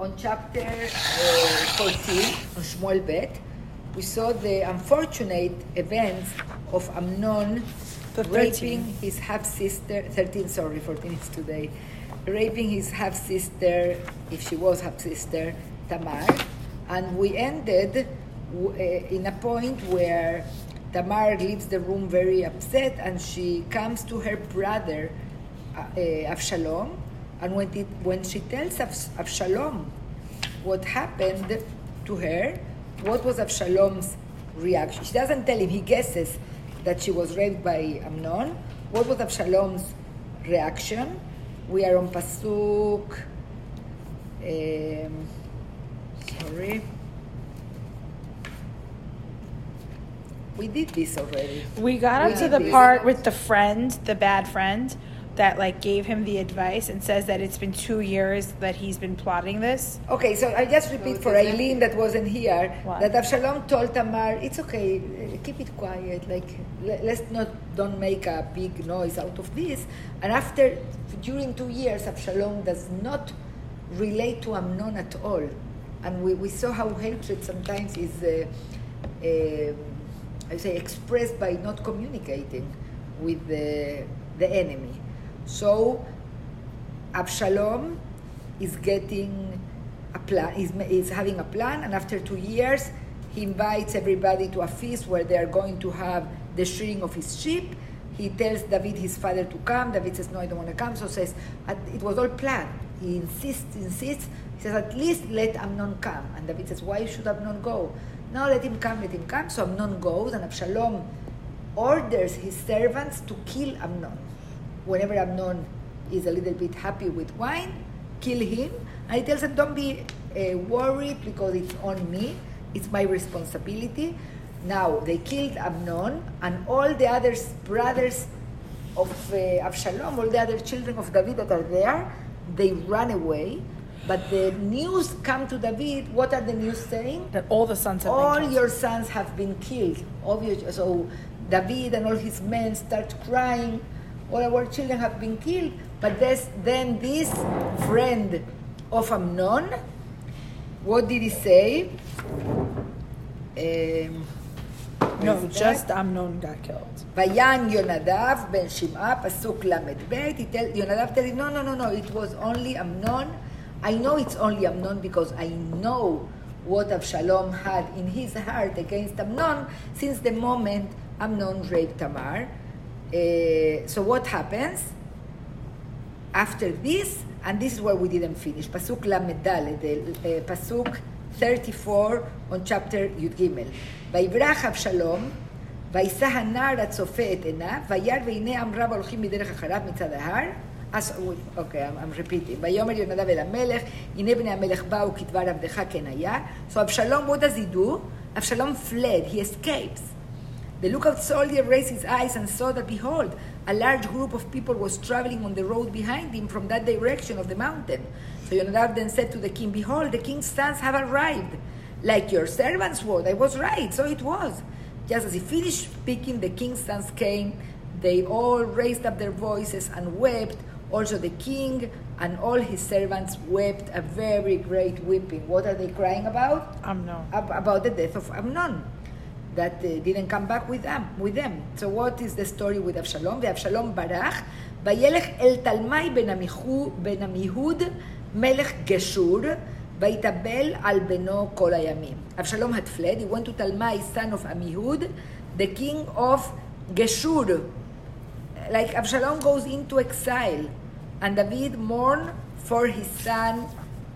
on chapter uh, 14, on Shmuel Bet, we saw the unfortunate events of Amnon raping his half sister, 13, sorry, 14 is today, raping his half sister, if she was half sister, Tamar. And we ended w- uh, in a point where Tamar leaves the room very upset and she comes to her brother, uh, uh, Avshalom. And when, it, when she tells Avs- Avshalom what happened to her, what was Avshalom's reaction? She doesn't tell him, he guesses that she was raped by Amnon. What was Avshalom's reaction? We are on Pasuk. Um, sorry. We did this already. We got up We to did the this. part with the friend, the bad friend, that like gave him the advice and says that it's been two years that he's been plotting this. Okay, so I just repeat for Eileen that wasn't here What? that Avshalom told Tamar, "It's okay, uh, keep it quiet. Like let's not don't make a big noise out of this." And after during two years, Avshalom does not relate to Amnon at all, and we, we saw how hatred sometimes is. Uh, um I say expressed by not communicating with the, the enemy. So Absalom is getting a plan, is, is having a plan, and after two years, he invites everybody to a feast where they are going to have the shearing of his sheep. He tells David, his father, to come. David says, No, I don't want to come. So says, It was all planned. He insists, insists. He says, At least let Amnon come. And David says, Why should Amnon go? No, let him come, let him come. So Amnon goes, and Absalom orders his servants to kill Amnon. Whenever Amnon is a little bit happy with wine, kill him. And he tells them, don't be uh, worried because it's on me. It's my responsibility. Now, they killed Amnon and all the other brothers of uh, Absalom, all the other children of David that are there, they run away. But the news come to David. What are the news saying? That all the sons have all your sons have been killed. Obviously, so David and all his men start crying All our children have been killed. But this, then this friend of Amnon, what did he say? Um, no, where is just that? Amnon got killed. ויען יונדב בן שמעה, פסוק ל"ב, he tell- יונדב tell him, no, no, no, no, it was only Amnon. I know it's only Amnon because I know what Avshalom had in his heart against Amnon since the moment Amnon raped Tamar. Uh, so what happens? After this, and this is where we didn't finish, פסוק ל"ד, uh, פסוק 34 on chapter י"ג. ויברח אבשלום, וישא הנער הצופה את עיניו, וירא והנה עם רב הולכים בדרך אחריו מצד ההר. אז, אוקיי, I'm, I'm repeating. ויאמר יונדב אל המלך, הנה בני המלך באו כדבר עבדך כן היה. So Absalom, what does he do? Absalom fled, he escapes. The lookout soldier raised his eyes and saw that, behold, a large group of people was traveling on the road behind him from that direction of the mountain. So Yonadav then said to the king, Behold, the king's sons have arrived. Like your servants were. I was right, so it was. Just as he finished speaking, the king's sons came. They all raised up their voices and wept. Also the king and all his servants wept a very great weeping. What are they crying about? Amnon. ab- about the death of Amnon that uh, didn't come back with them, with them. So what is the story with Avshalom? ואבשלום ברח, וילך אל תלמי בן עמיחו- בן עמיהוד, מלך גשור, ויתאבל על בנו כל הימים. Avshalom had fled, he went to Talmai, son of Amihud, the king of Geshur. Like Absalom goes into exile, and David mourned for his son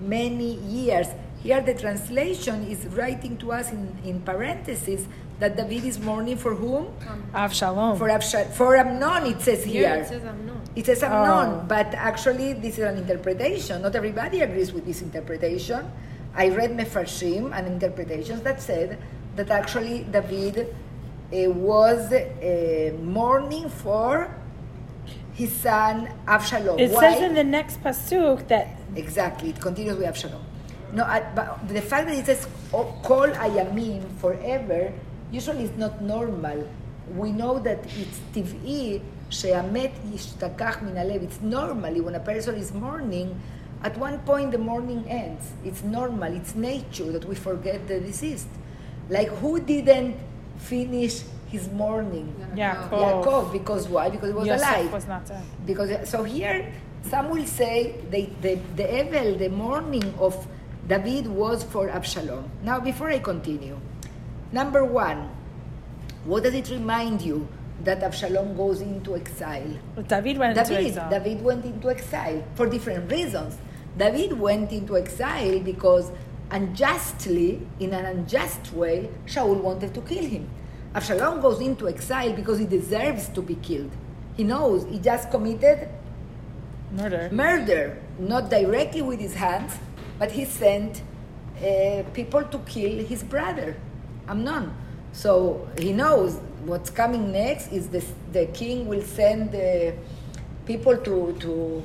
many years. Here, the translation is writing to us in, in parentheses that David is mourning for whom? Avshalom. For, Abshal- for Amnon, it says here. Here it says Amnon. It says Amnon, Oh. but actually this is an interpretation. Not everybody agrees with this interpretation. I read Mefarshim and interpretations that said that actually David uh, was uh, mourning for his son Avshalom. it Why? says in the next pasuk that Exactly, it continues with Absalom. No, but the fact that it says "Call "Kol ayamim" forever usually it's not normal. We know that it's tiv'i she'amet yishtakach min halev. It's normally when a person is mourning, At one point, the mourning ends. It's normal, it's nature that we forget the deceased. Like, who didn't finish his mourning? Yaakov. Yaakov. Because why? Because he was Yosef alive. was not dead. Because so here, some will say the, the, the Evel, the mourning of David was for Absalom. Now, before I continue, number one, what does it remind you that Absalom goes into exile? But David went into exile. David went into exile for different reasons. David went into exile because unjustly, in an unjust way, Shaul wanted to kill him. Absalom goes into exile because he deserves to be killed. He knows he just committed Murder. murder, not directly with his hands, but he sent uh, people to kill his brother, Amnon. So he knows what's coming next is this, the king will send the people to, to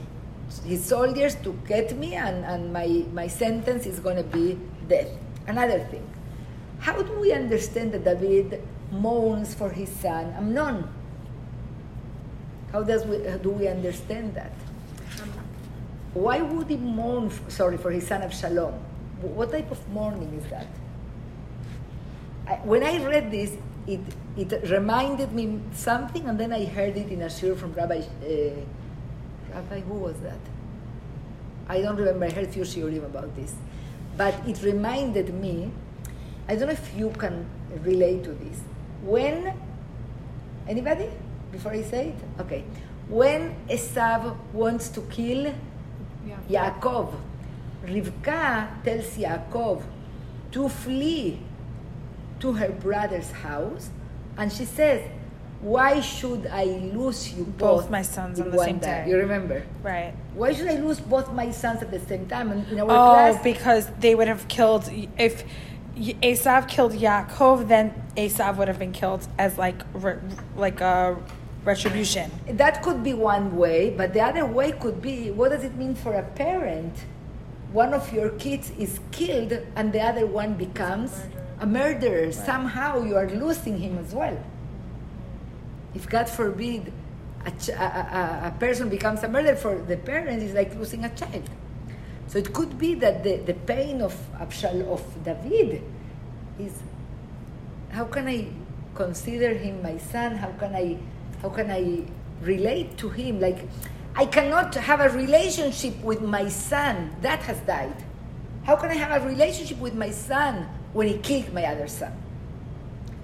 his soldiers to get me, and, and my, my sentence is going to be death. Another thing, how do we understand that David mourns for his son Amnon? How does we, uh, do we understand that? Why would he mourn, sorry, for his son Absalom? Wh- What type of mourning is that? When I read this, it, it reminded me something, and then I heard it in a shir from Rabbi, uh, Rabbi, who was that? I don't remember, I heard a few shiurim about this. But it reminded me, I don't know if you can relate to this. When, anybody? Before I say it? Okay. When Esav wants to kill Yaakov, Rivka tells Yaakov to flee to her brother's house, and she says, "Why should I lose you both, Both my sons at the same day?" day. You remember? Right. Why should I lose both my sons at the same time? And in our Oh, class, because they would have killed if Esav killed Yaakov, then Esav would have been killed as like re, like a retribution. that could be one way, but the other way could be, what does it mean for a parent? One of your kids is killed, and the other one becomes a murderer. Somehow you are losing him as well. If God forbid a, ch- a, a, a person becomes a murderer for the parents, it's like losing a child. So it could be that the, the pain of Abshal, of David is how can I consider him my son? How can I how can I relate to him? Like I cannot have a relationship with my son that has died. How can I have a relationship with my son when he killed my other son?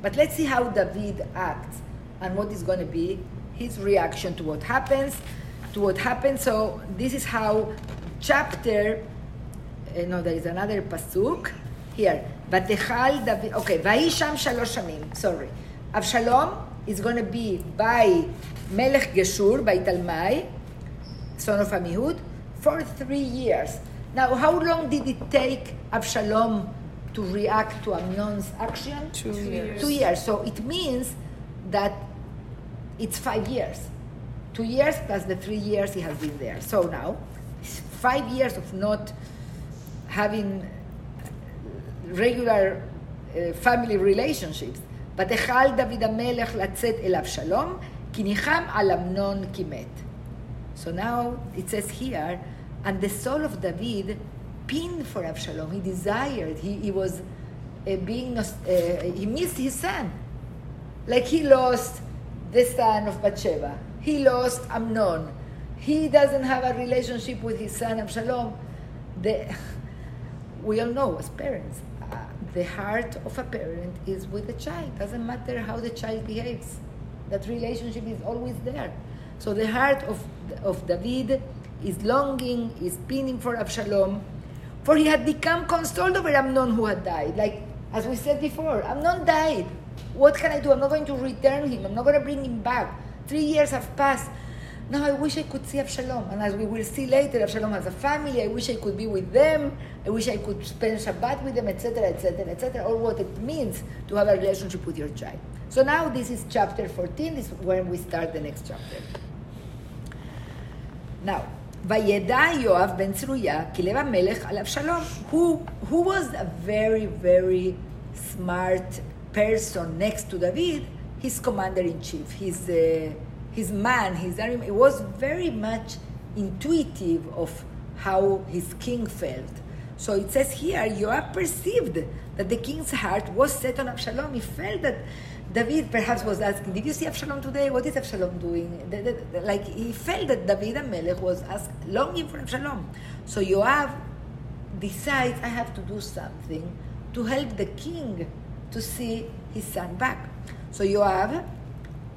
But let's see how David acts and what is going to be his reaction to what happens, to what happens. So this is how chapter. Uh, no, there is another pasuk here. ותחל דוד, okay, ויהי שם שלוש שנים, sorry. Absalom is going to be by Melech Geshur, by Talmai, son of Amihud, for three years. Now, how long did it take Absalom to react to Amnon's action? Two, Two years. Two years. So it means that it's five years. Two years plus the three years he has been there. So now, five years of not having regular uh, family relationships. ותכל דוד המלך לצאת Melech אבשלום, כי ניחם על אמנון כי מת. So now it says here, and the soul of David pined for Absalom. He desired, he, he was uh, being, uh, he missed his son. Like he lost the son of Bathsheba. He lost Amnon. He doesn't have a relationship with his son Absalom. The, we all know as parents, uh, the heart of a parent is with the child. Doesn't matter how the child behaves. That relationship is always there. So the heart of, of David is longing, is pining for Absalom, for he had become consoled over Amnon who had died. Like, as we said before, Amnon died. What can I do? I'm not going to return him. I'm not going to bring him back. Three years have passed. Now I wish I could see Absalom. And as we will see later, Absalom has a family. I wish I could be with them. I wish I could spend Shabbat with them, etc., etc., etc., or what it means to have a relationship with your child. So now this is chapter 14. This is when we start the next chapter. Now, וידע יואב בן צרויה כי לב המלך על אבשלום. Who, who was a very very smart person next to David? His commander-in-chief, his, uh, his man, his army. It was very much intuitive of how his king felt. So it says here, Yoav perceived that the king's heart was set on Absalom. He felt that David perhaps was asking, Did you see Absalom today? What is Absalom doing? The- the- the- like he felt that David Amelech was ask, longing for Absalom. So Yoav decides, I have to do something to help the king to see his son back. So Yoav,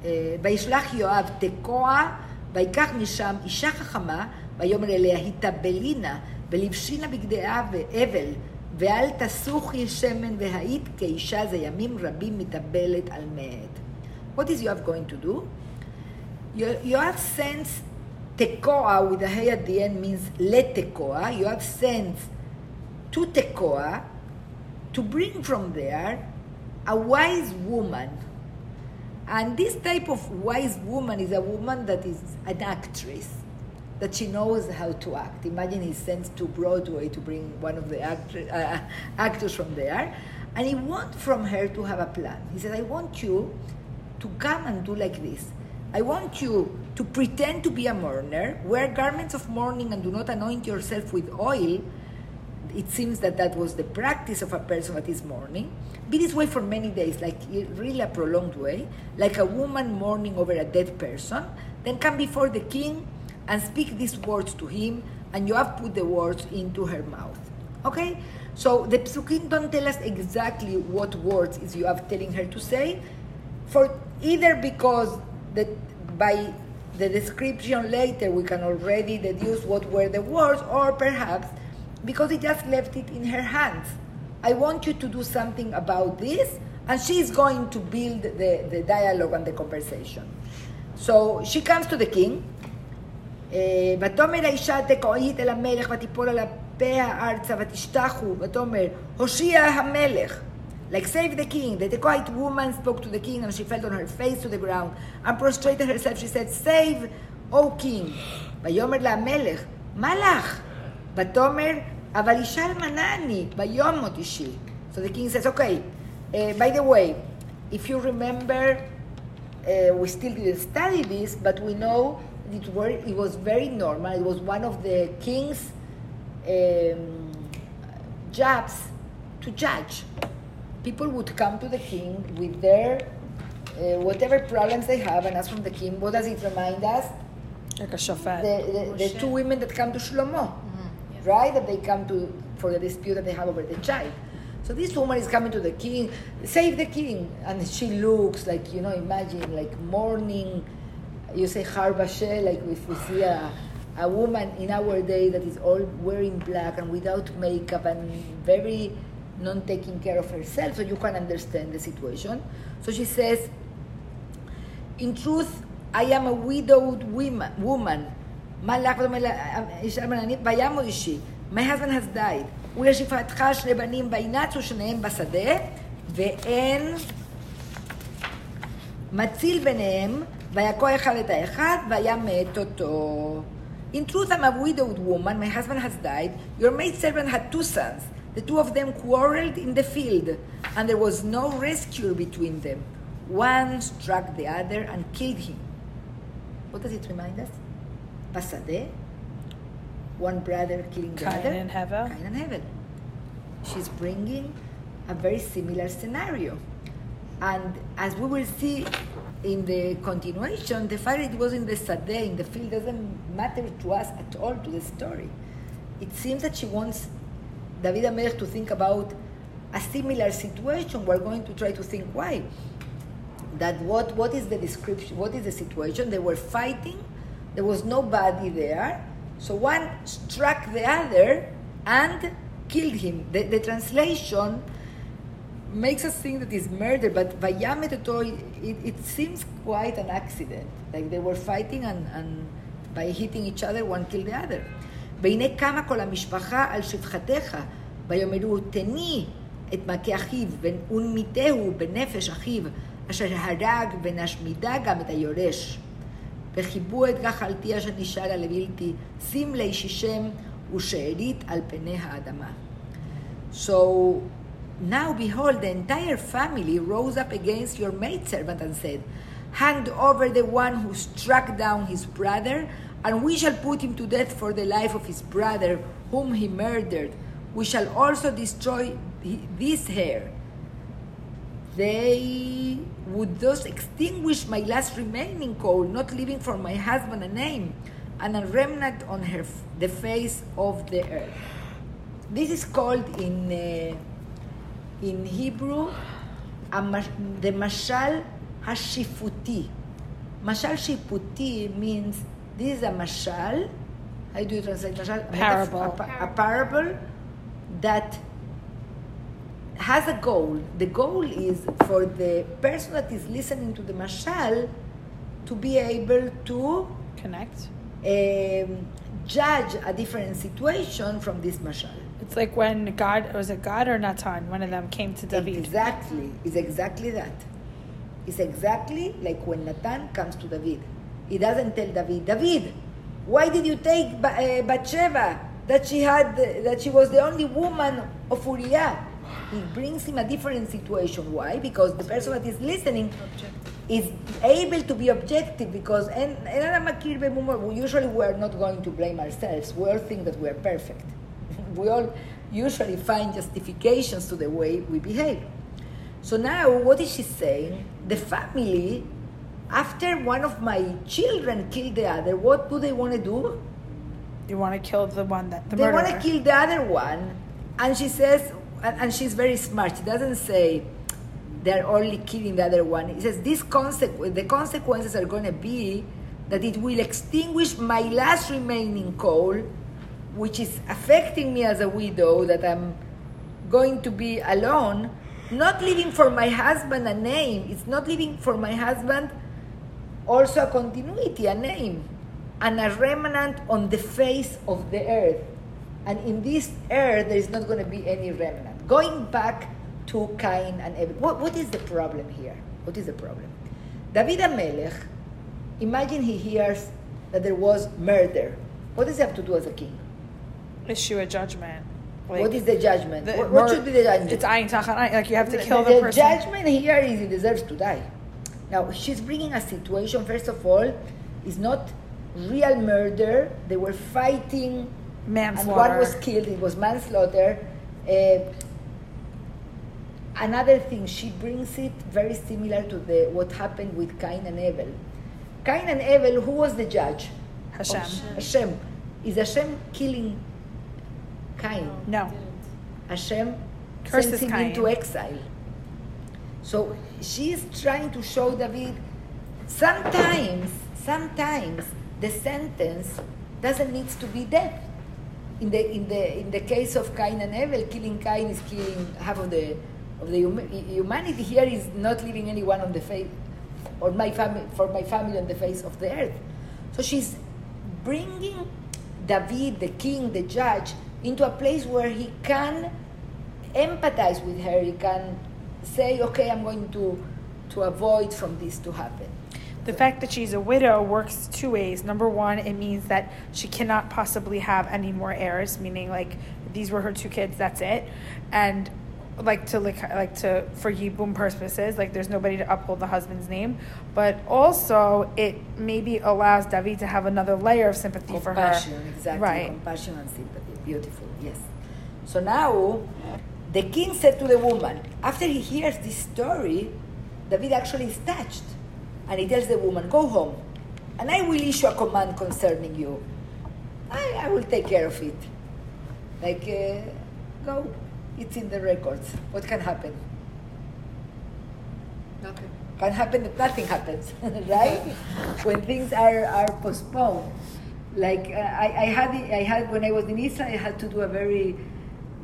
אה, וישלח יואב תקוע, ויקח משם אישה חכמה, ויאמר אליה, התאבלינה, ולבשינה בגדי אבל, ואל תסוכי שמן והיית כאישה זה ימים רבים מתאבלת על מת. What is Yoav going to do? Yo- Yoav sends tekoa with a hay at the end means letekoa. Yoav sends to tekoa to bring from there a wise woman. And this type of wise woman is a woman that is an actress, that she knows how to act. Imagine he sends to Broadway to bring one of the actor, uh, actors from there, and he wants from her to have a plan. He said, I want you to come and do like this. I want you to pretend to be a mourner, wear garments of mourning, and do not anoint yourself with oil. It seems that that was the practice of a person that is mourning. Be this way for many days, like really a prolonged way, like a woman mourning over a dead person. Then come before the king and speak these words to him, and you have put the words into her mouth. Okay? So the psukim don't tell us exactly what words is you have telling her to say, for either because that by the description later we can already deduce what were the words, or perhaps because he just left it in her hands. I want you to do something about this, and she is going to build the, the dialogue and the conversation. So she comes to the king, ותאמר האישה תקועית אל המלך ותיפול על אפיה ארצה ותשתחו ותאמר הושיע המלך like save the king the Tekoite woman spoke to the king and she fell on her face to the ground and prostrated herself she said save O king ויאמר לה המלך מה לך ותאמר אבל אישה אלמנה אני וימות אישי so the king says okay uh, by the way if you remember uh, we still didn't study this, but we know it, were, it was very normal. It was one of the king's um, jobs to judge. People would come to the king with their uh, whatever problems they have and ask from the king. What does it remind us? Like a shofet. The, the, the two women that come to Shlomo, right? That they come to for the dispute that they have over the child. So this woman is coming to the king, save the king, and she looks like you know, imagine like mourning You say harbashe, like if we see a, a woman in our day that is all wearing black and without makeup and very not taking care of herself, so you can understand the situation. So she says, in truth, I am a widowed woman. woman. מה לך ודומה לאישה אלמננית? וימות אישי. My husband has died. ולשפחתך שני בנים וינצו שניהם בשדה, ואין מציל ביניהם, ויכו אחד את האחד, וימת אותו. In truth, I'm a widowed woman. My husband has died. Your maidservant had two sons. The two of them quarreled in the field, and there was no rescue between them. One struck the other and killed him. What does it remind us? Pasadeh, one brother killing the Cain other. and Hevel. Cain and Hevel. She's bringing a very similar scenario. And as we will see in the continuation, the fact it was in the Sadeh, in the field, doesn't matter to us at all to the story. It seems that she wants David Amelech to think about a similar situation. We're going to try to think why. That what, what is the description, what is the situation? They were fighting, there was nobody there, so one struck the other and killed him. The, the translation makes us think that it's murder, but Vayamet Oto, it, it seems quite an accident. Like they were fighting and, and by hitting each other, one killed the other. והנה קמה כל המשפחה על שפחתך, ויאמרו תני את מכה אחיו, ונמיתהו בנפש אחיו, אשר הרג, ונשמידה גם את היורש. וכיבו את גחלתי אשר נשאר על הבלתי, שים לישישם ושארית על פני האדמה. So now behold, the entire family rose up against your maidservant and said, hand over the one who struck down his brother, and we shall put him to death for the life of his brother, whom he murdered. We shall also destroy this hair. They would thus extinguish my last remaining coal, not leaving for my husband a name and a remnant on her the face of the earth. This is called in uh, in Hebrew the mashal hashifuti. Mashal shifuti means this is a mashal. How do you translate mashal? A Parable. A, pa- a parable that has a goal. The goal is for the person that is listening to the mashal to be able to Connect. um, judge a different situation from this mashal. It's like when God, was it God or Natan, one of them came to David. Exactly. It's exactly that. It's exactly like when Natan comes to David. He doesn't tell David, David, why did you take eh, Bathsheba? That she had, that she was the only woman of Uriah. He brings him a different situation. Why? Because the person that is listening is able to be objective. Because and usually we are not going to blame ourselves. We all think that we are perfect we all usually find justifications to the way we behave. So now, what is she saying? The family, after one of my children killed the other, what do they want to do? They want to kill the one that the they want to kill the other one. And she says, and, and she's very smart. She doesn't say they're only killing the other one. It says this consequ- the consequences are going to be that it will extinguish my last remaining coal, which is affecting me as a widow, that I'm going to be alone, not leaving for my husband a name. It's not leaving for my husband also a continuity, a name, and a remnant on the face of the earth. And in this earth, there is not going to be any remnant. Going back to Cain and Abel. What, what is the problem here? What is the problem? David Amelech, imagine he hears that there was murder. What does he have to do as a king? Issue a judgment. Like, what is the judgment? the what, what should be the judgment? It's ayin tachan. Like you have to kill the, the, person. The judgment here is he deserves to die. Now she's bringing a situation. First of all, is not real murder. They were fighting, and Manslaughter. one was killed. It was manslaughter. Uh, another thing, she brings it very similar to the what happened with Cain and Abel. Cain and Abel, who was the judge? Hashem. Hashem. Is Hashem killing Cain? No. Hashem Curses sends him Cain. into exile. So she is trying to show David sometimes, sometimes the sentence doesn't need to be death. In the in the in the case of Cain and Abel, killing Cain is killing half of the of the hum- humanity. Here is not leaving anyone on the face or my family for my family on the face of the earth. So she's bringing David, the king, the judge, into a place where he can empathize with her. He can say, "Okay, I'm going to to avoid from this to happen." The fact that she's a widow works two ways. Number one, it means that she cannot possibly have any more heirs, meaning like these were her two kids, that's it. And like to like, like to for yibum purposes, like there's nobody to uphold the husband's name. But also it maybe allows David to have another layer of sympathy for her. Exactly. Right. Compassion and sympathy. Beautiful, yes. So now, the king said to the woman, after he hears this story, David actually is touched. And he tells the woman, Go home, and I will issue a command concerning you. I, I will take care of it. Like, uh, go. It's in the records. What can happen? Nothing. can happen that nothing happens, right? when things are, are postponed. Like uh, I, I had, I had when I was in Israel, I had to do a very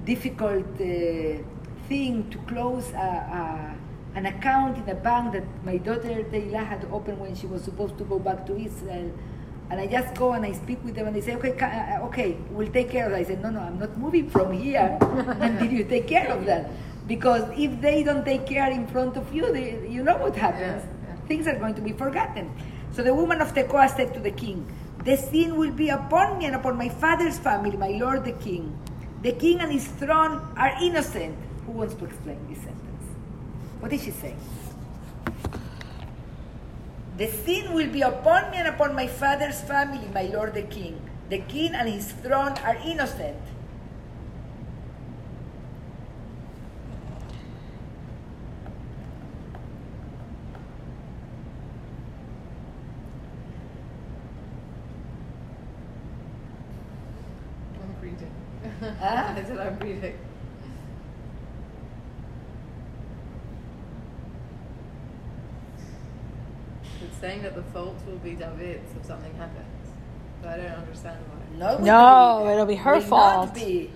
difficult uh, thing to close a, a, an account in a bank that my daughter Teila had opened when she was supposed to go back to Israel. And I just go and I speak with them, and they say, "Okay, uh, okay, we'll take care of that." I said, "No, no, I'm not moving from here until you take care of that, because if they don't take care in front of you, they, you know what happens. Yeah, yeah. Things are going to be forgotten." So the woman of Tekoa said to the king, "The sin will be upon me and upon my father's family, my lord the king. The king and his throne are innocent." Who wants to explain this sentence? What is she saying? The sin will be upon me and upon my father's family, my lord the king. The king and his throne are innocent. I'm reading. Huh? I said I'm reading. It's saying that the fault will be David's if something happens. But I don't understand why. No, No, it'll be her will not fault. be.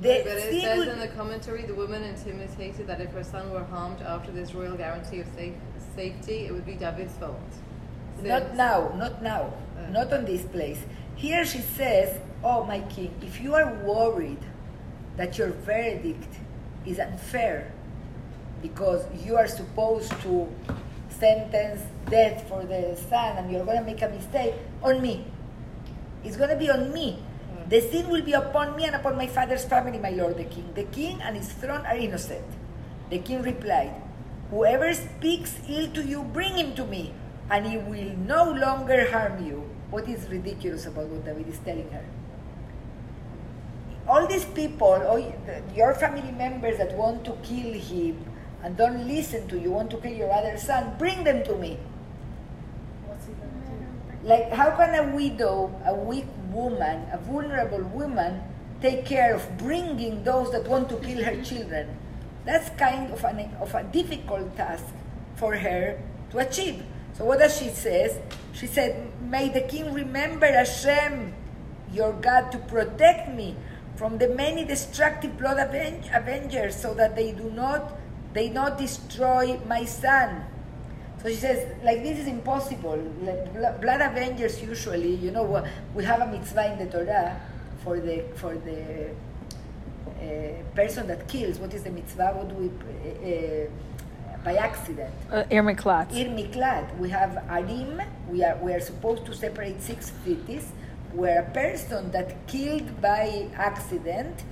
but it says will- in the commentary, the woman intimated that if her son were harmed after this royal guarantee of safe, safety, it would be David's fault. Not now, not now, Uh. not on this place. Here she says, Oh, my king, if you are worried that your verdict is unfair because you are supposed to sentence death for the son and you're going to make a mistake, on me. It's going to be on me. Mm. The sin will be upon me and upon my father's family, my lord the king. The king and his throne are innocent. The king replied, Whoever speaks ill to you, bring him to me, and he will no longer harm you. What is ridiculous about what David is telling her? All these people, all your family members that want to kill him and don't listen to you, want to kill your other son, bring them to me. What's he gonna do? Like, how can a widow, a weak woman, a vulnerable woman, take care of bringing those that want to kill her children? That's kind of, an, of a difficult task for her to achieve. So, what does she say? She said, May the king remember Hashem, your God, to protect me from the many destructive blood aven- avengers so that they do not they not destroy my son so she says, like this is impossible. Like, blood avengers usually, you know, we have a mitzvah in the Torah for the for the uh, person that kills. What is the mitzvah? What do we uh, uh, by accident? Uh, Irmiklat. Ir miklat. We have arim. We are we are supposed to separate six fitis, where a person that killed by accident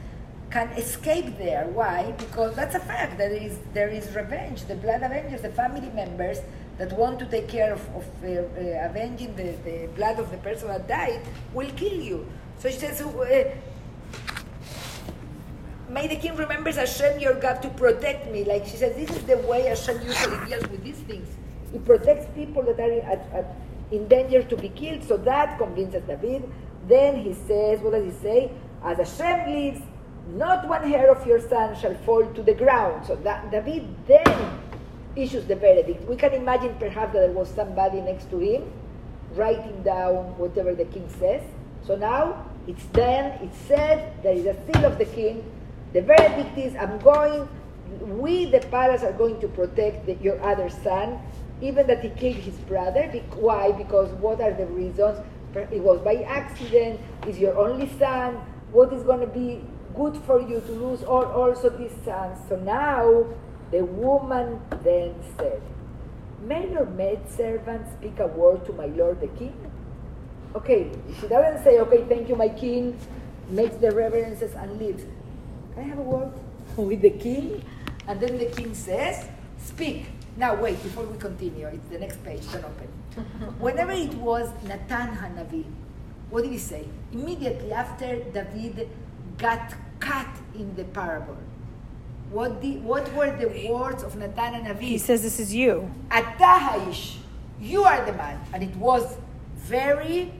can escape there. Why? Because that's a fact. There is there is revenge. The blood avengers, the family members that want to take care of, of uh, uh, avenging the, the blood of the person that died will kill you. So she says. Uh, May the king remembers Hashem, your God, to protect me. Like she says, this is the way Hashem usually deals with these things. He protects people that are at, at, in danger to be killed. So that convinces David. Then he says, what does he say? As Hashem lives, not one hair of your son shall fall to the ground. So that David then issues the verdict. We can imagine perhaps that there was somebody next to him writing down whatever the king says. So now it's done, it's said, there is a seal of the king. The verdict is I'm going, we, the palace, are going to protect the, your other son, even that he killed his brother. Bec- why? Because what are the reasons? It was by accident, is your only son. What is going to be good for you to lose all, also these sons? So now the woman then said, May your maidservant speak a word to my lord the king? Okay, she doesn't say, okay, thank you, my king, makes the reverences and leaves. Can I have a word with the king? And then the king says, speak. Now wait, before we continue, it's the next page, don't open. Whenever it was Natan Hanavi, what did he say? Immediately after David got cut in the parable. What, the, what were the words of Natan Hanavi? He says, This is you. Atahaish, you are the man. And it was very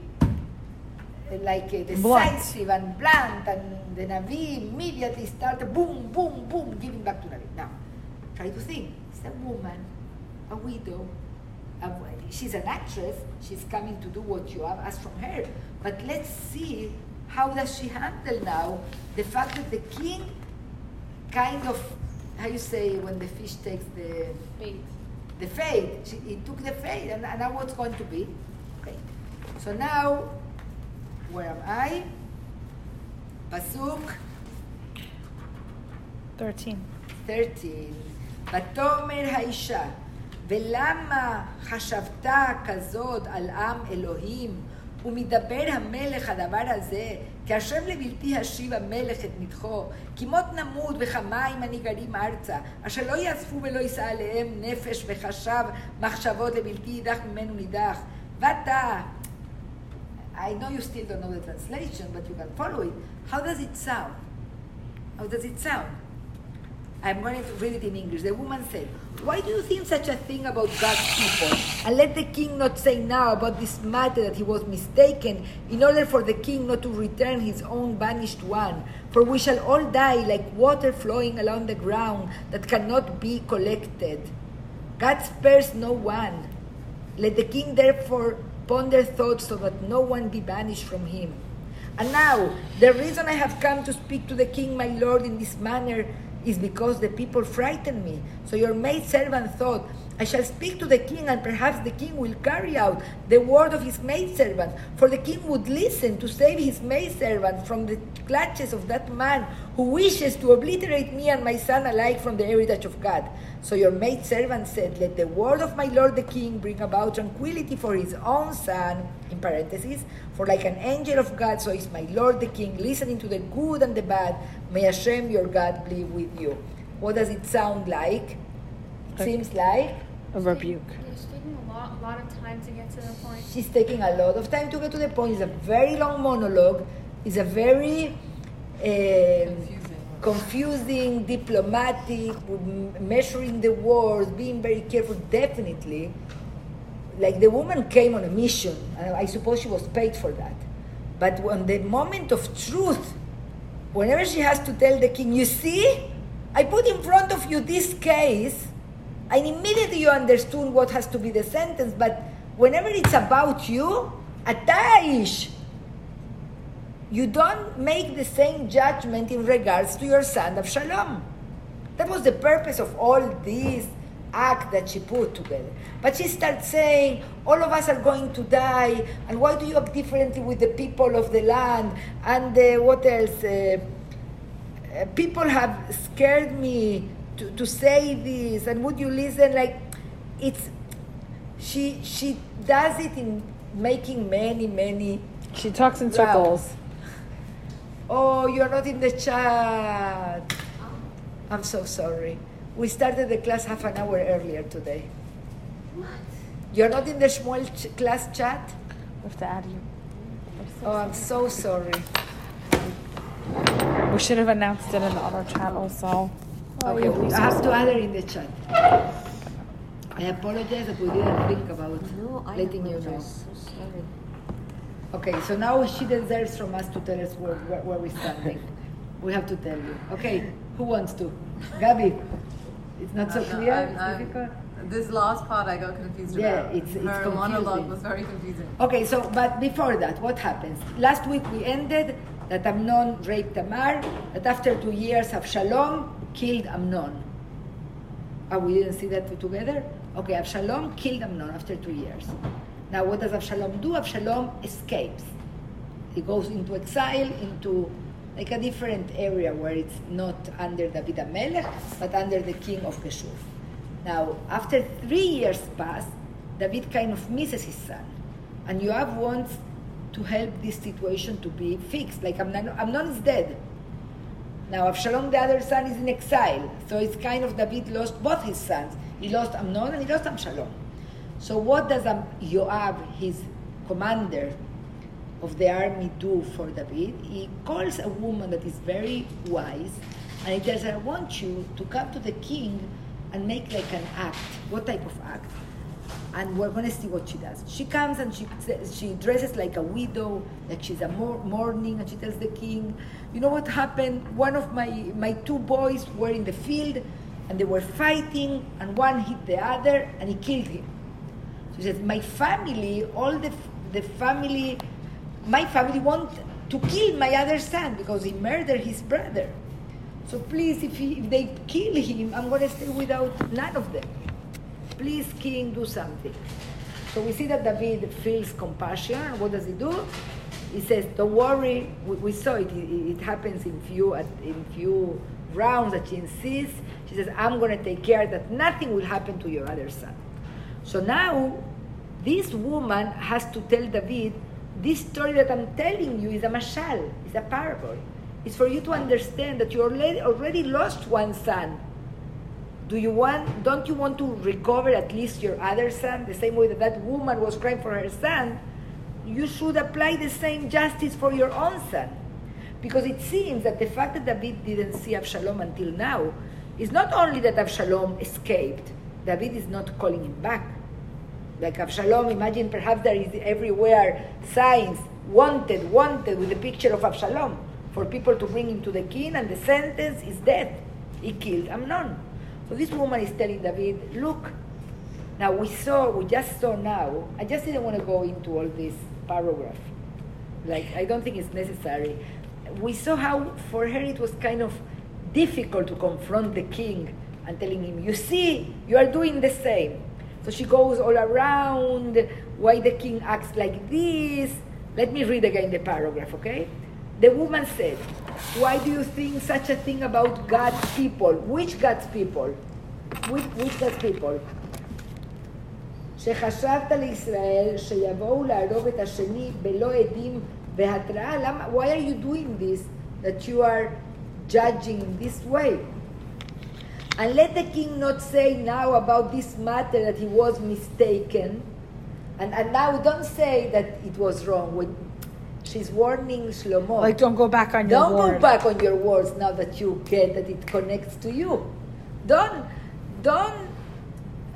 like uh, decisive and blunt, and the Navi immediately started boom, boom, boom, giving back to Navi. Now, try to think. It's a woman, a widow. A, she's an actress. She's coming to do what you have asked from her. But let's see how does she handle now the fact that the king kind of, how you say when the fish takes the Bait. the fade. She, he took the fade, and, and now what's going to be? Okay. So now, where am I? Pasuk 13. 13. ותאמר האישה, ולמה חשבת כזאת על עם אלוהים, ומדבר המלך הדבר הזה, כי השם לבלתי השיב המלך את מדחו, כי מות נמות וכמים אני גרים ארצה, אשר לא יאספו ולא יישא עליהם נפש וחשב מחשבות לבלתי יידח ממנו נידח. ואתה, I know you still don't know the translation, but you can follow it. How does it sound? How does it sound? I'm going to read it in English. The woman said, Why do you think such a thing about God's people? And let the king not say now about this matter that he was mistaken, in order for the king not to return his own banished one. For we shall all die like water flowing along the ground that cannot be collected. God spares no one. Let the king therefore ponder thoughts so that no one be banished from him. And now, the reason I have come to speak to the king, my lord, in this manner is because the people frightened me. So your maidservant thought, I shall speak to the king, and perhaps the king will carry out the word of his maidservant. For the king would listen to save his maidservant from the clutches of that man who wishes to obliterate me and my son alike from the heritage of God. So your maidservant said, Let the word of my lord the king bring about tranquility for his own son, in parentheses, for like an angel of God, so is my lord the king, listening to the good and the bad. May Hashem your God be with you. What does it sound like? It seems like A rebuke. It's taking a lot, a lot of time to get to the point. she's taking a lot of time to get to the point. It's a very long monologue. It's a very um, confusing, diplomatic, measuring the words, being very careful. Definitely, like the woman came on a mission, I suppose she was paid for that. But on the moment of truth, whenever she has to tell the king, you see, I put in front of you this case, and immediately you understood what has to be the sentence. But whenever it's about you, attach. You don't make the same judgment in regards to your son Avshalom. That was the purpose of all this act that she put together. But she starts saying, all of us are going to die, and why do you act differently with the people of the land? And uh, what else? Uh, uh, people have scared me to, to say this, and would you listen? Like, it's, she, she does it in making many, many She talks in Wow. circles. Oh, you're not in the chat. I'm so sorry. We started the class half an hour earlier today. What? You're not in the small ch- class chat? We have to add you. Oh, I'm so sorry. We should have announced it in the other chat also. Oh, okay, we I have to add her in the chat. I apologize that we didn't think about No, I letting you know. apologize. So sorry. Okay, so now she deserves from us to tell us where, where, where we're standing. we have to tell you. Okay, who wants to? Gabi, it's not so uh, clear? I'm- I'm- This last part I got confused Yeah, about. it's- it's Her monologue confusing. was very confusing. Okay, so but before that, what happens? Last week we ended that Amnon raped Tamar, that after two years Absalom killed Amnon. Oh, we didn't see that together? Okay, Absalom killed Amnon after two years. Now, what does Absalom do? Absalom escapes. He goes into exile, into like a different area where it's not under David HaMelech, but under the king of Geshur. Now, after three years pass, David kind of misses his son. And Yoav wants to help this situation to be fixed. Like Amnon, Amnon is dead. Now Absalom, the other son, is in exile. So it's kind of David lost both his sons. He lost Amnon and he lost Absalom. So what does Yoav, his commander of the army, do for David? He calls a woman that is very wise and he tells her, I want you to come to the king and make like an act. What type of act? And we're to see what she does. She comes and she she dresses like a widow, like she's a mour- mourning, and she tells the king, "You know what happened? One of my my two boys were in the field, and they were fighting, and one hit the other, and he killed him." She says, "My family, all the the family, my family want to kill my other son because he murdered his brother. So please, if, he, if they kill him, I'm to stay without none of them." Please king do something so we see that david feels compassion what does he do he says don't worry we, we saw it. it it happens in few at- in few rounds that she insists she says i'm going to take care that nothing will happen to your other son so now this woman has to tell david this story that I'm telling you is a mashal, is a parable. It's for you to understand that you already, already lost one son. Do you want, don't you want to recover at least your other son? The same way that that woman was crying for her son, you should apply the same justice for your own son. Because it seems that the fact that David didn't see Absalom until now is not only that Absalom escaped, David is not calling him back. Like Absalom, imagine perhaps there is everywhere signs, wanted, wanted, with a picture of Absalom for people to bring him to the king, and the sentence is death. He killed Amnon. So this woman is telling David, look, now we saw, we just saw now, I just didn't want to go into all this paragraph. Like, I don't think it's necessary. We saw how for her it was kind of difficult to confront the king and telling him, you see, you are doing the same. So she goes all around why the king acts like this. Let me read again the paragraph, okay? The woman said, Why do you think such a thing about God's people? Which God's people? Which, which God's people? שחשבת לישראל שיבואו להרוג את השני בלא עדים והתראה? למה? Why are you doing this? That you are judging in this way? And let the king not say now about this matter that he was mistaken. And, and now don't say that it was wrong. When she's warning Shlomo. Like, don't go back on your Don't word. go back on your words now that you get that it connects to you. Don't, don't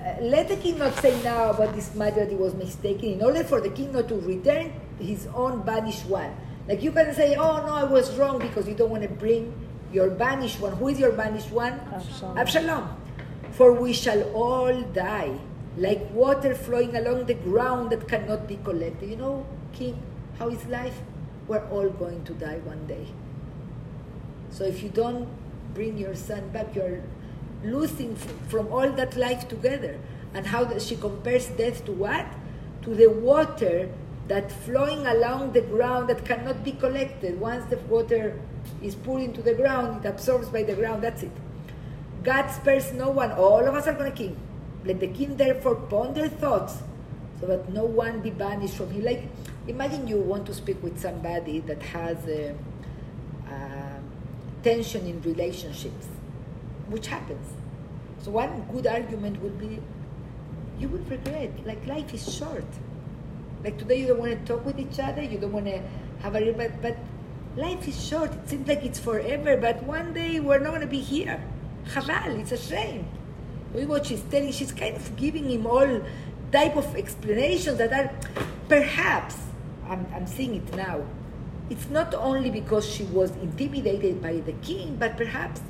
uh, let the king not say now about this matter that he was mistaken in order for the king not to return his own banished one. Like you can say, oh no, I was wrong because you don't want to bring your banished one. Who is your banished one? Absalom. Absalom. For we shall all die like water flowing along the ground that cannot be collected. You know, king, how is life? We're all going to die one day. So if you don't bring your son back, you're losing from all that life together. And how does she compares death to what? To the water that flowing along the ground that cannot be collected. Once the water is poured into the ground, it absorbs by the ground, that's it. God spares no one. All of us are going to king. Let the king therefore ponder thoughts so that no one be banished from him. Like, imagine you want to speak with somebody that has a, uh, tension in relationships, which happens. So one good argument would be, you would regret. Like life is short. Like today you don't want to talk with each other, you don't want to have a but but life is short. It seems like it's forever, but one day we're not going to be here. Chaval, it's a shame. Look what she's telling. She's kind of giving him all type of explanations that are perhaps I'm, I'm seeing it now. It's not only because she was intimidated by the king, but perhaps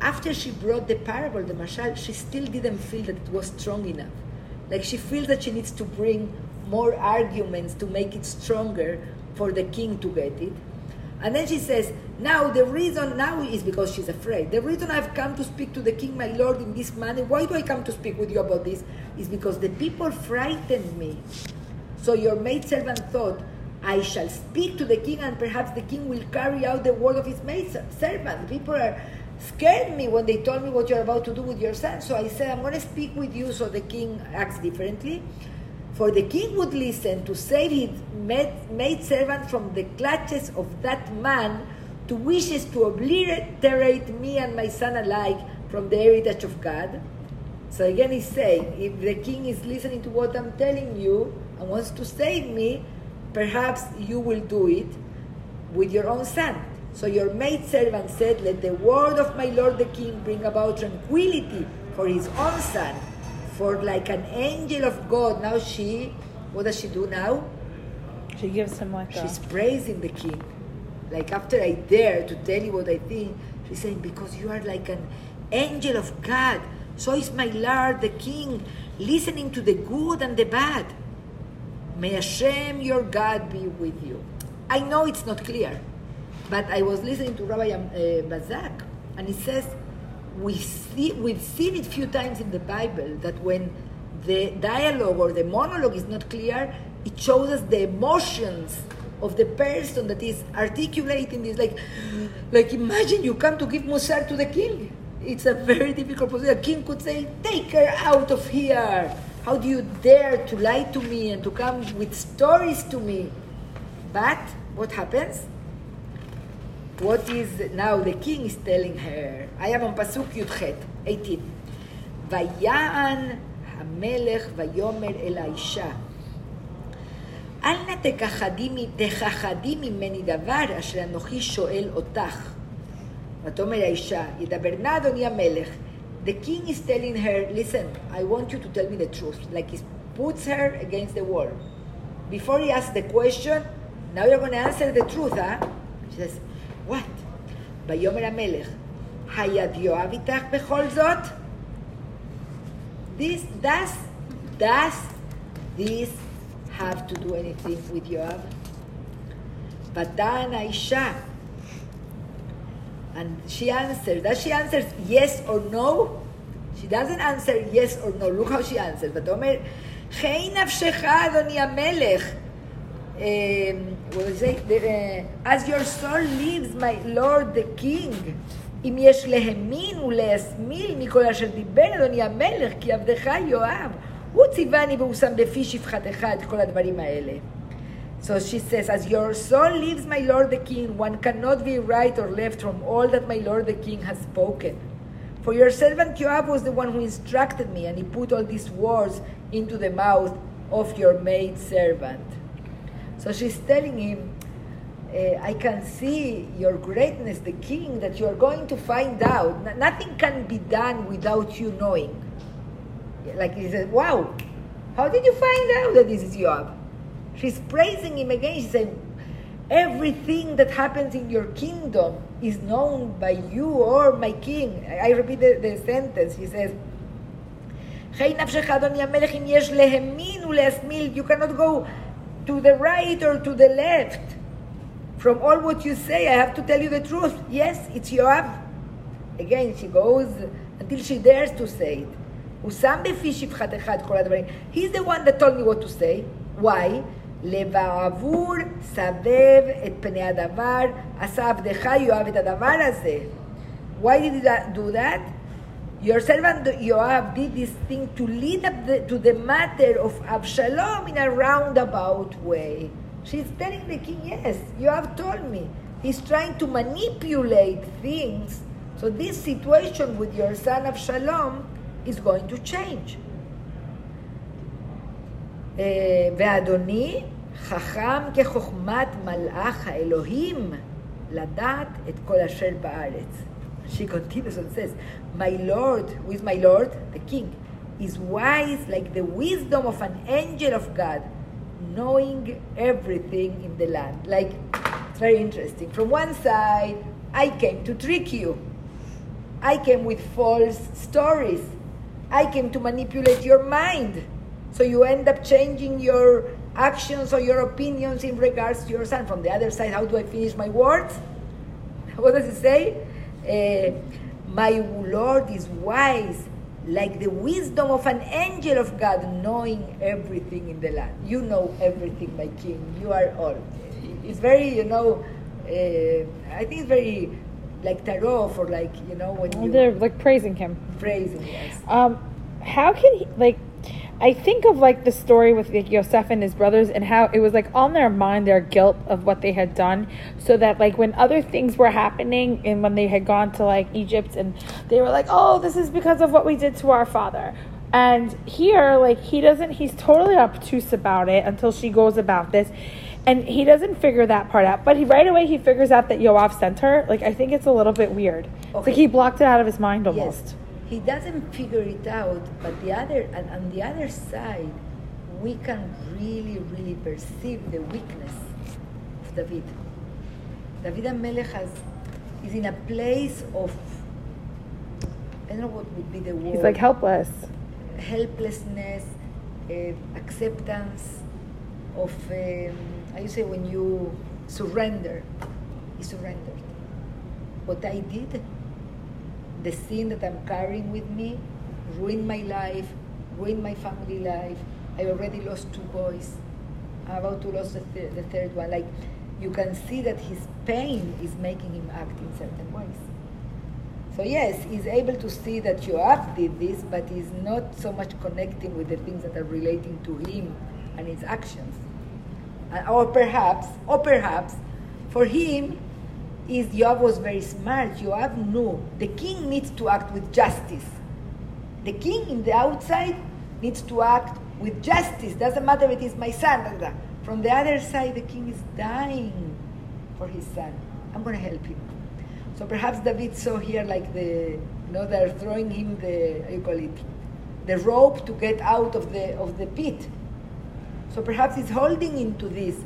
after she brought the parable, the mashal, she still didn't feel that it was strong enough. Like she feels that she needs to bring more arguments to make it stronger for the king to get it. And then she says, Now the reason now is because she's afraid. The reason I've come to speak to the king, my lord, in this manner, why do I come to speak with you about this? Is because the people frightened me. So your maidservant thought, I shall speak to the king, and perhaps the king will carry out the word of his maidservant. People are scared me when they told me what you're about to do with your son. So I said, I'm going to speak with you so the king acts differently. For the king would listen to save his maid, maidservant from the clutches of that man who wishes to obliterate me and my son alike from the heritage of God. So again, he's saying, if the king is listening to what I'm telling you and wants to save me, perhaps you will do it with your own son. So your maidservant said, Let the word of my lord the king bring about tranquility for his own son. For like an angel of God, now she, what does she do now? She gives him like. She's praising the king. Like after I dare to tell you what I think, she's saying, Because you are like an angel of God. So is my Lord the king, listening to the good and the bad. May Hashem your God be with you. I know it's not clear, but I was listening to Rabbi uh, Bazak, and he says we see, we've seen it few times in the Bible that when the dialogue or the monologue is not clear, it shows us the emotions of the person that is articulating this. Like, like imagine you come to give musar to the king. It's a very difficult position. The king could say, "Take her out of here." How do you dare to lie to me and to come with stories to me? But what happens? What is now the king is telling her? I am on Pasuk Yudchet, 18. ויען המלך ויאמר אל האישה, אל נא תכחדי מ- תכחדי ממני דבר אשר אנוכי שואל אותך. ותאמר האישה, ידבר נא אדוני המלך. The king is telling her, listen, I want you to tell me the truth. Like he puts her against the wall. Before he asks the question, now you're going to answer the truth, huh? She says, what? ויאמר המלך, היד יואב איתך בכל זאת? This, does, does this have to do anything with Yoav? ותען האישה, and she answers. Does she answer yes or no? She doesn't answer yes or no. Look how she answers. ותאמר, חי נפשך, אדוני המלך. Um? Uh, As your soul lives, my lord the king. אם יש להאמין ולהסמיל מכל אשר דיבר אדוני המלך, כי עבדך יואב, הוא ציווני והוא שם בפי שפחתך את כל הדברים האלה. So she says, As your soul lives, my lord the king, one cannot be right or left from all that my lord the king has spoken. For your servant Joab was the one who instructed me, and he put all these words into the mouth of your maid servant. So she's telling him, uh, I can see your greatness, the king, that you are going to find out. Nothing can be done without you knowing. Like he said, Wow, how did you find out that this is Joab? She's praising him again. She's saying, Everything that happens in your kingdom is known by you or my king. I I repeat the, the sentence. He says, "חי נפשך, אדוני המלך, אם יש להאמין ולהסמיל, you cannot go to the right or to the left. From all what you say, I have to tell you the truth. Yes, it's Yoav. Again, she goes until she dares to say it. הוא שם בפי שפחתך את כל הדברים. He's the one that told me what to say. Why? לבעבור סבב את פני הדבר, עשה עבדך יואב את הדבר הזה. Why did he that- do that? Your servant Yoav did this thing to lead up the, to the matter of Absalom in a roundabout way. She's telling the king, yes, Yoav told me. He's trying to manipulate things. So this situation with your son Absalom is going to change. אה, ואדוני חכם כחוכמת מלאך האלוהים לדעת את כל אשר בארץ. She continues and says, My Lord, who is my Lord? The king, is wise like the wisdom of an angel of God, knowing everything in the land. Like, it's very interesting. From one side, I came to trick you. I came with false stories. I came to manipulate your mind. So you end up changing your actions or your opinions in regards to your son. From the other side, how do I finish my words? What does it say? Uh, my Lord is wise, like the wisdom of an angel of God, knowing everything in the land. You know everything, my king. You are all. It's very, you know, uh, I think it's very like tarot for like, you know, when you They're like praising him. praising yes. Um, how can he like? I think of like the story with like, Yosef and his brothers and how it was like on their mind their guilt of what they had done, so that like when other things were happening and when they had gone to like Egypt and they were like, oh, this is because of what we did to our father. And here, like he doesn't, he's totally obtuse about it until she goes about this, and he doesn't figure that part out. But he right away he figures out that Yoav sent her. Like I think it's a little bit weird. It's like he blocked it out of his mind almost. Yes, he doesn't figure it out, but the other and on the other side, we can really, really perceive the weakness of David. David HaMelech has is in a place of I don't know what would be the word. He's like helpless. helplessness, uh, acceptance of, um, how you say, when you surrender. He surrendered. What I did, the sin that I'm carrying with me, ruined my life, ruined my family life. I already lost two boys. I'm about to lose the, th- the third one. Like, you can see that his pain is making him act in certain ways. So yes, he's able to see that Yoav did this, but he's not so much connecting with the things that are relating to him and his actions. Uh, or perhaps, or perhaps, for him, is Yoav was very smart. Yoav knew the king needs to act with justice. The king in the outside needs to act with justice. Doesn't matter if it is my son. From the other side, the king is dying for his son. I'm going to help him. So perhaps David saw here like the, you know, they're throwing him the, you call it, the rope to get out of the of the pit. So perhaps he's holding into this.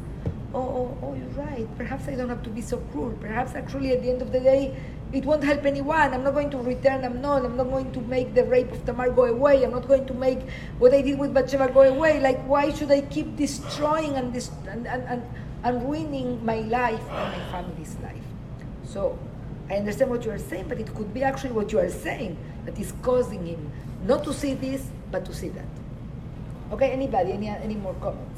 Oh, oh, oh, you're right. Perhaps I don't have to be so cruel. Perhaps actually at the end of the day, it won't help anyone. I'm not going to return Amnon. I'm not going to make the rape of Tamar go away. I'm not going to make what I did with Bathsheba go away. Like, why should I keep destroying and, dis- and, and, and, and ruining my life and my family's life? So, I understand what you are saying, but it could be actually what you are saying that is causing him not to see this, but to see that. Okay, anybody? Any, any more comments?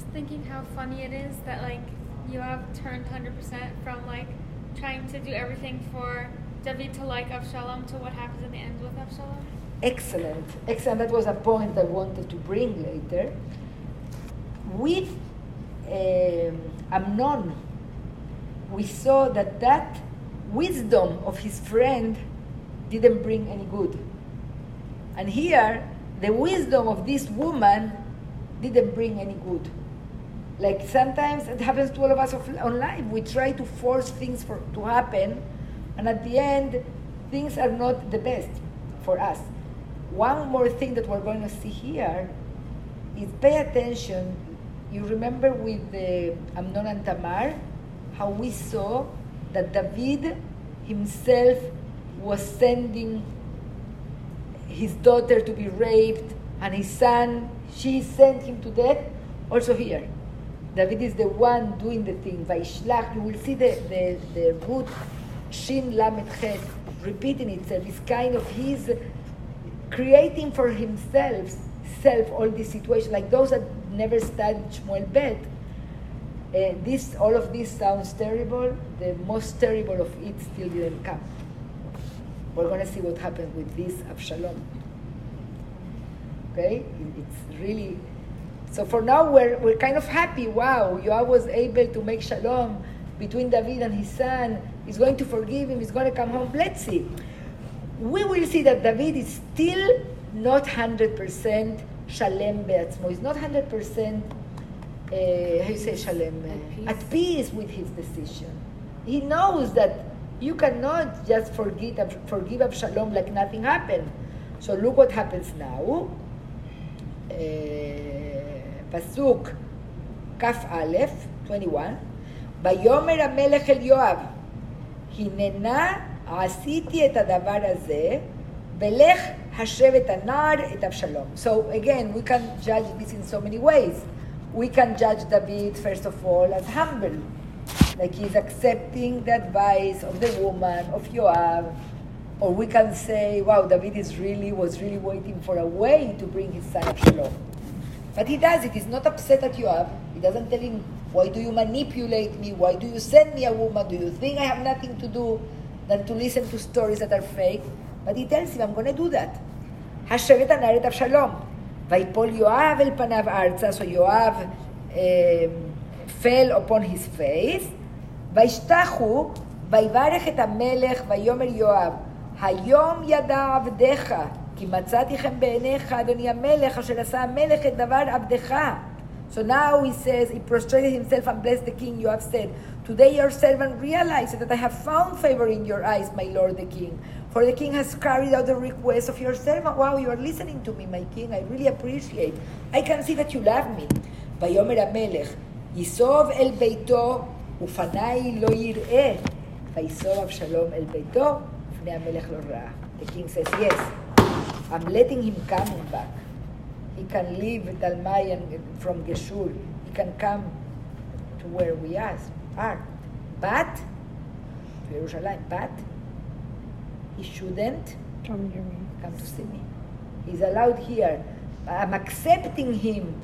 Just thinking how funny it is that like you have turned 100% from like trying to do everything for David to like Avshalom to what happens in the end with Avshalom. Excellent, excellent. That was a point I wanted to bring later. With um, Amnon, we saw that that wisdom of his friend didn't bring any good. And here, the wisdom of this woman didn't bring any good. Like sometimes it happens to all of us on life. We try to force things for, to happen, and at the end, things are not the best for us. One more thing that we're going to see here is pay attention. You remember with the Amnon and Tamar, how we saw that David himself was sending his daughter to be raped and his son, she sent him to death. Also here, David is the one doing the thing. Vaishlach, you will see the, the, the root Shin Lamed repeating itself. It's kind of his creating for himself self all these situations, like those that never studied Shmuel Bet. Uh, this, all of this sounds terrible. The most terrible of it still didn't come. We're going to see what happens with this Absalom. Okay, it's really. So for now, we're, we're kind of happy. Wow, Yoav was able to make shalom between David and his son. He's going to forgive him. He's going to come home. Let's see. We will see that David is still not 100% shalem be'atzmo. He's not 100% uh, how you say shalem? Uh, At peace. with his decision. He knows that you cannot just forget, Ab- forgive Absalom like nothing happened. So look what happens now. Uh, פסוק כ"א, 21, ויאמר המלך אל יואב, הננה עשיתי את הדבר הזה, ולך השב את הנער את אבשלום. So again, we can judge this in so many ways. We can judge David, first of all, as humble. Like he's accepting the advice of the woman, of Joab. Or we can say, wow, David is really, was really waiting for a way to bring his son Absalom. But he does it. He's not upset at Joab. He doesn't tell him, why do you manipulate me? Why do you send me a woman? Do you think I have nothing to do than to listen to stories that are fake? But he tells him, I'm going to do that. השבט הנער את אבשלום. ויפול יואב אל פניו ארצה, so יואב um, fell upon his face, וישתחו, ויברך את המלך, ויאמר יואב, היום ידע עבדיך, כי מצאתי חן בעיניך, אדוני המלך, אשר עשה המלך את דבר עבדך. So now he says, he prostrated himself and blessed the king. Yoav said, Today your servant realizes that I have found favor in your eyes, my lord the king. For the king has carried out the request of your servant. Wow, you are listening to me, my king. I really appreciate. I can see that you love me. ויאמר המלך, ייסוב אל ביתו ופניי לא יראה. ויסוב אבשלום אל ביתו ופני המלך לא ראה. The king says, yes, I'm letting him coming back. He can leave Talmai and uh, from Geshur. He can come to where we are. But, to Jerusalem, but he shouldn't Come near me. come to see me. He's allowed here. I'm accepting him,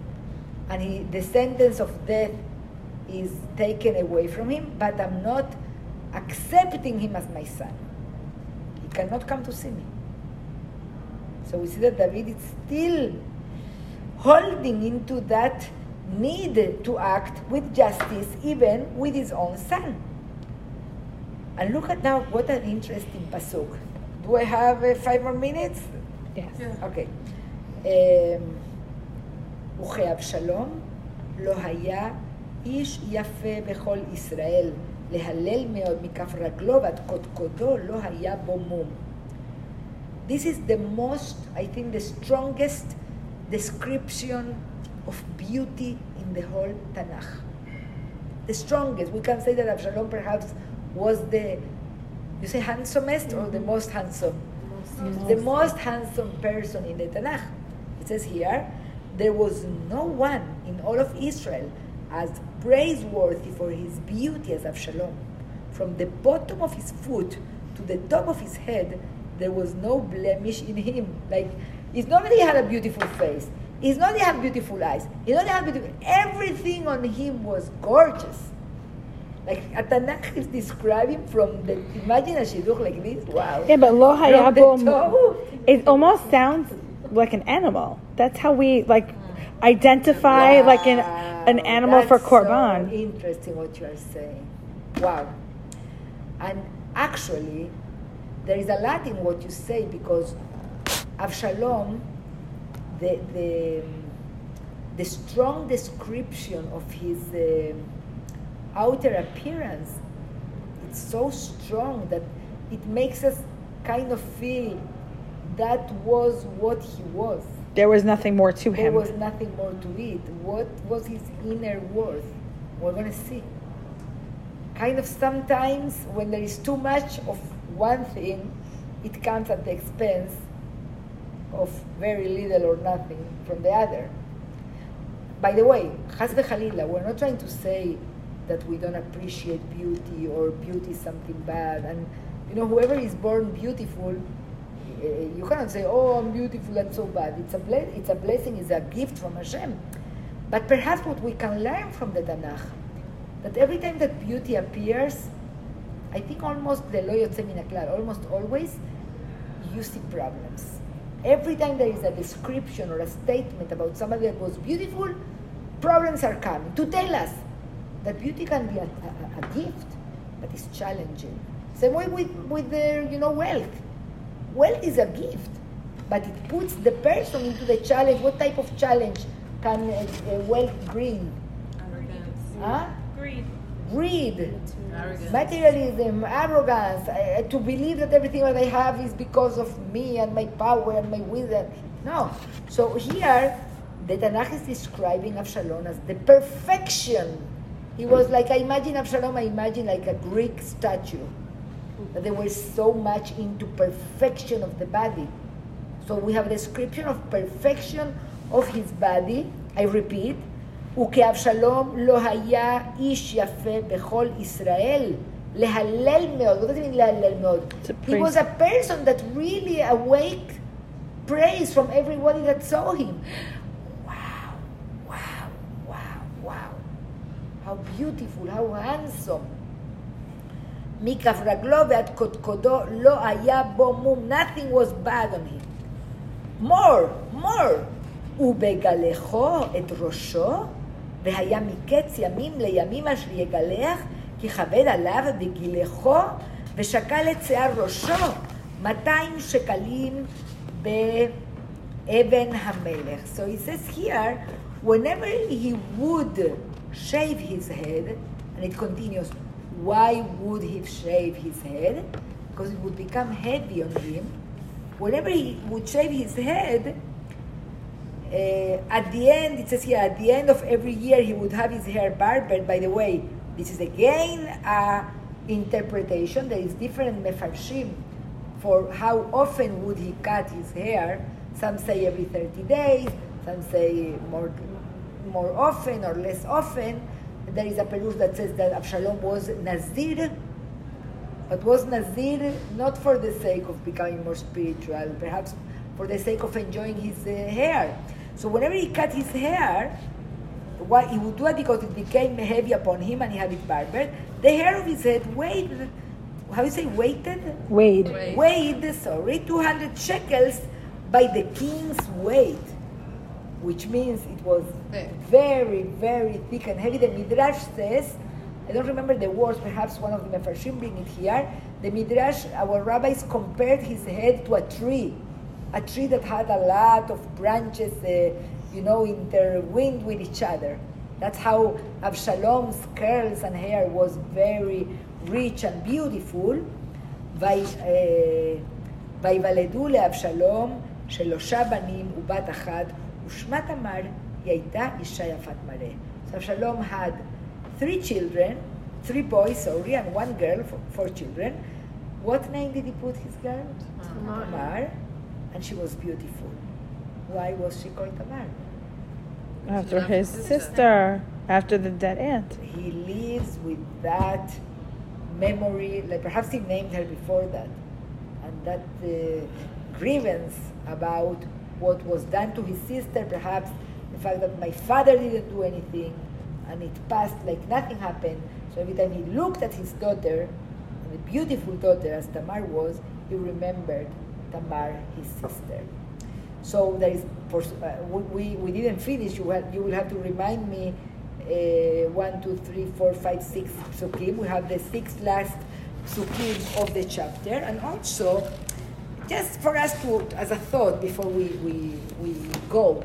and he, the sentence of death is taken away from him, but I'm not accepting him as my son. He cannot come to see me. So we see that David is still holding into that need to act with justice even with his own son. And look at now, what an interesting pasuk. Do I have uh, five more minutes? Yes. אוקיי. אמ, וכאבשלום לא היה איש יפה בכל ישראל, להלל מאוד מכף רגלו ועד קודקודו לא היה בו מום. This is the most, I think, the strongest description of beauty in the whole Tanakh. The strongest. We can say that Absalom perhaps was the, you say handsomest or the most handsome? the most handsome person in the Tanakh. It says here, there was no one in all of Israel as praiseworthy for his beauty as Avshalom. From the bottom of his foot to the top of his head, there was no blemish in him. Like, it's not that he had a beautiful face. It's not that he had beautiful eyes. It's not that he had beautiful... Everything on him was gorgeous. Like, a Tanakh is describing from the... Imagine a shidduch like this. Wow. Yeah, but lo From the hayabo. It almost sounds like an animal. That's how we like identify like an an Wow, animal for that's korban. So interesting what you are saying. Wow. And actually, there is a lot in what you say because Avshalom, the the the strong description of his uh, outer appearance, it's so strong that it makes us kind of feel that was what he was. There was nothing more to him. There was nothing more to it. What was his inner worth? We're going to see. Kind of sometimes when there is too much of one thing, it comes at the expense of very little or nothing from the other. By the way, Chas v'chalila, we're not trying to say that we don't appreciate beauty or beauty is something bad. And, you know, whoever is born beautiful, uh, you cannot say, oh, I'm beautiful, that's so bad. It's a, ble- it's a blessing, it's a gift from Hashem. But perhaps what we can learn from the Tanakh, that every time that beauty appears, I think almost the lo yotze min almost always, you see problems. Every time there is a description or a statement about somebody that was beautiful, problems are coming to tell us that beauty can be a, a, a gift, but it's challenging. Same way with, with the, you know, wealth. Wealth is a gift, but it puts the person into the challenge. What type of challenge can uh, uh, wealth bring? Arrogance. Huh? Greed. Arrogance. materialism, arrogance, uh, to believe that everything that I have is because of me and my power and my wisdom. No. So here, the Tanakh is describing Avshalom as the perfection. He was like, I imagine Avshalom, I imagine like a Greek statue. That they were so much into perfection of the body. So we have a description of perfection of his body. I repeat, וכאבשלום לא היה איש יפה בכל ישראל. להלל מאוד. What does it mean להלל מאוד? To He was a person that really awake praise from everybody that saw him. Wow, wow, wow, wow. How beautiful, how handsome. מכף רגלו ועד קודקודו לא היה בו מום. Nothing was bad on him. more, more. ובגלחו את ראשו, והיה מקץ ימים לימים אשר יגלח, כי כבד עליו בגילחו, ושקל את שיער ראשו, 200 שקלים באבן המלך. So he says here, whenever he would shave his head, and it continues, why would he shave his head? Because it would become heavy on him. Whenever he would shave his head, uh, at the end, it says here, at the end of every year, he would have his hair barbered. By the way, this is again a interpretation. There is different mefarshim for how often would he cut his hair. Some say every 30 days, some say more, more often or less often. There is a perush that says that Absalom was Nazir, but was Nazir not for the sake of becoming more spiritual, perhaps for the sake of enjoying his uh, hair. So whenever he cut his hair, why he would do it because it became heavy upon him and he had it barbered. The hair of his head weighed, how do you say weighted? Wade. Wait. Weighed, sorry, 200 shekels by the king's weight. which means it was Thick. very, very thick and heavy. The Midrash says, I don't remember the words, perhaps one of the Mefarshim bring it here. The Midrash, our rabbis compared his head to a tree, a tree that had a lot of branches, uh, you know, intertwined with each other. That's how Absalom's curls and hair was very rich and beautiful. וי- אה, ויוולדו לאבשלום שלושה בנים ובת אחת, ושמה תמר, היא הייתה אישה יפת מראה. So Absalom had three children, three boys, sorry, and one girl, four, four children. What name did he put his girl? Tamar. And she was beautiful. Why was she called Tamar? After After his his sister, after the dead aunt. he lives with that memory, like perhaps he named her before that, and that uh, grievance about what was done to his sister, perhaps the fact that my father didn't do anything, and it passed like nothing happened. So every time he looked at his daughter, the beautiful daughter as Tamar was, he remembered Tamar, his sister. So there is, for, uh, we, we didn't finish. You, will you will have to remind me. Uh, one, two, three, four, five, six psukim. We have the six last psukim of the chapter, and also just for us to, as a thought before we, we, we go,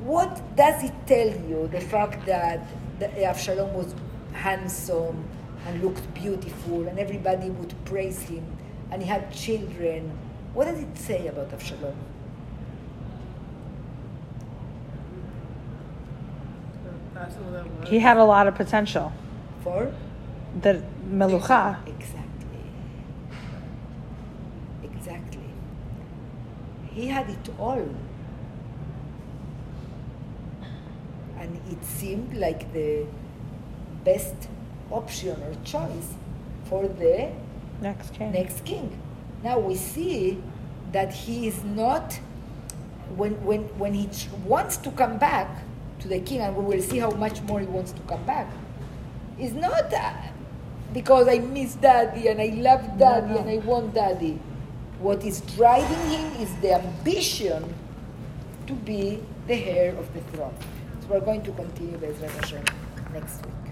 what does it tell you? The fact that the Avshalom was handsome and looked beautiful, and everybody would praise him, and he had children. What does it say about Avshalom? That's all that was. He had a lot of potential. For The melucha. Exactly. Exactly. He had it all. And it seemed like the best option or choice for the Next king. next king. Now we see that he is not, when, when, when he wants to come back to the king, and we will see how much more he wants to come back, it's not uh, because I miss daddy and I love daddy no. and I want daddy. What is driving him is the ambition to be the heir of the throne. So we're going to continue Bezrat Hashem next week.